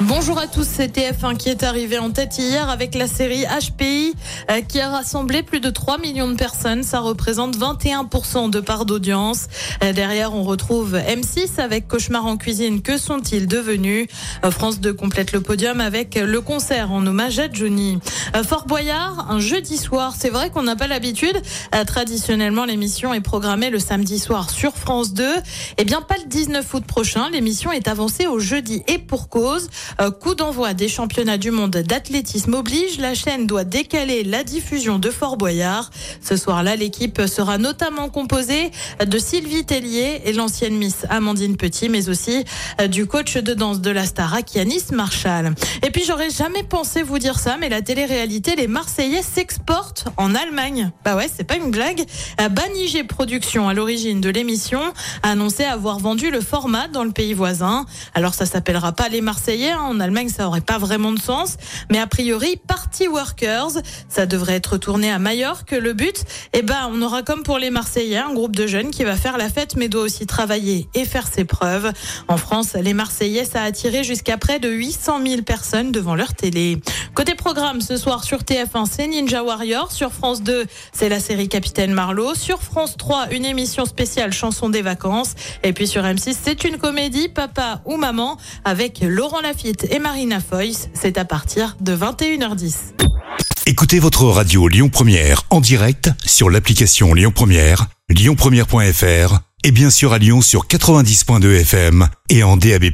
Bonjour à tous, c'est TF1 qui est arrivé en tête hier avec la série HPI euh, qui a rassemblé plus de 3 millions de personnes. Ça représente 21% de part d'audience. Euh, Derrière, on retrouve M6 avec Cauchemar en cuisine. Que sont-ils devenus? Euh, France 2 complète le podium avec le concert en hommage à Johnny. Fort Boyard, un jeudi soir. C'est vrai qu'on n'a pas l'habitude. Traditionnellement, l'émission est programmée le samedi soir sur France 2. Eh bien, pas le 19 août prochain. L'émission est avancée au jeudi et pour cause. Euh, coup d'envoi des championnats du monde d'athlétisme oblige. La chaîne doit décaler la diffusion de Fort Boyard. Ce soir-là, l'équipe sera notamment composée de Sylvie Tellier et l'ancienne Miss Amandine Petit, mais aussi euh, du coach de danse de la star Akianis Marshall. Et puis, j'aurais jamais pensé vous dire ça, mais la télé-réalité, les Marseillais s'exportent en Allemagne. Bah ouais, c'est pas une blague. Euh, Banigé Productions, à l'origine de l'émission, a annoncé avoir vendu le format dans le pays voisin. Alors, ça s'appellera pas les Marseillais. Hein. En Allemagne, ça aurait pas vraiment de sens. Mais a priori, Party Workers, ça devrait être tourné à Majorque. Le but, eh ben, on aura comme pour les Marseillais, un groupe de jeunes qui va faire la fête, mais doit aussi travailler et faire ses preuves. En France, les Marseillais, ça a attiré jusqu'à près de 800 000 personnes devant leur télé. Côté programme, ce soir sur TF1, c'est Ninja Warrior. Sur France 2, c'est la série Capitaine Marlowe. Sur France 3, une émission spéciale chanson des vacances. Et puis sur M6, c'est une comédie, Papa ou Maman, avec Laurent Lafitte et Marina Foïs. C'est à partir de 21h10. Écoutez votre radio Lyon Première en direct sur l'application Lyon Première, lyonpremière.fr et bien sûr à Lyon sur 90.2 FM et en DAB+.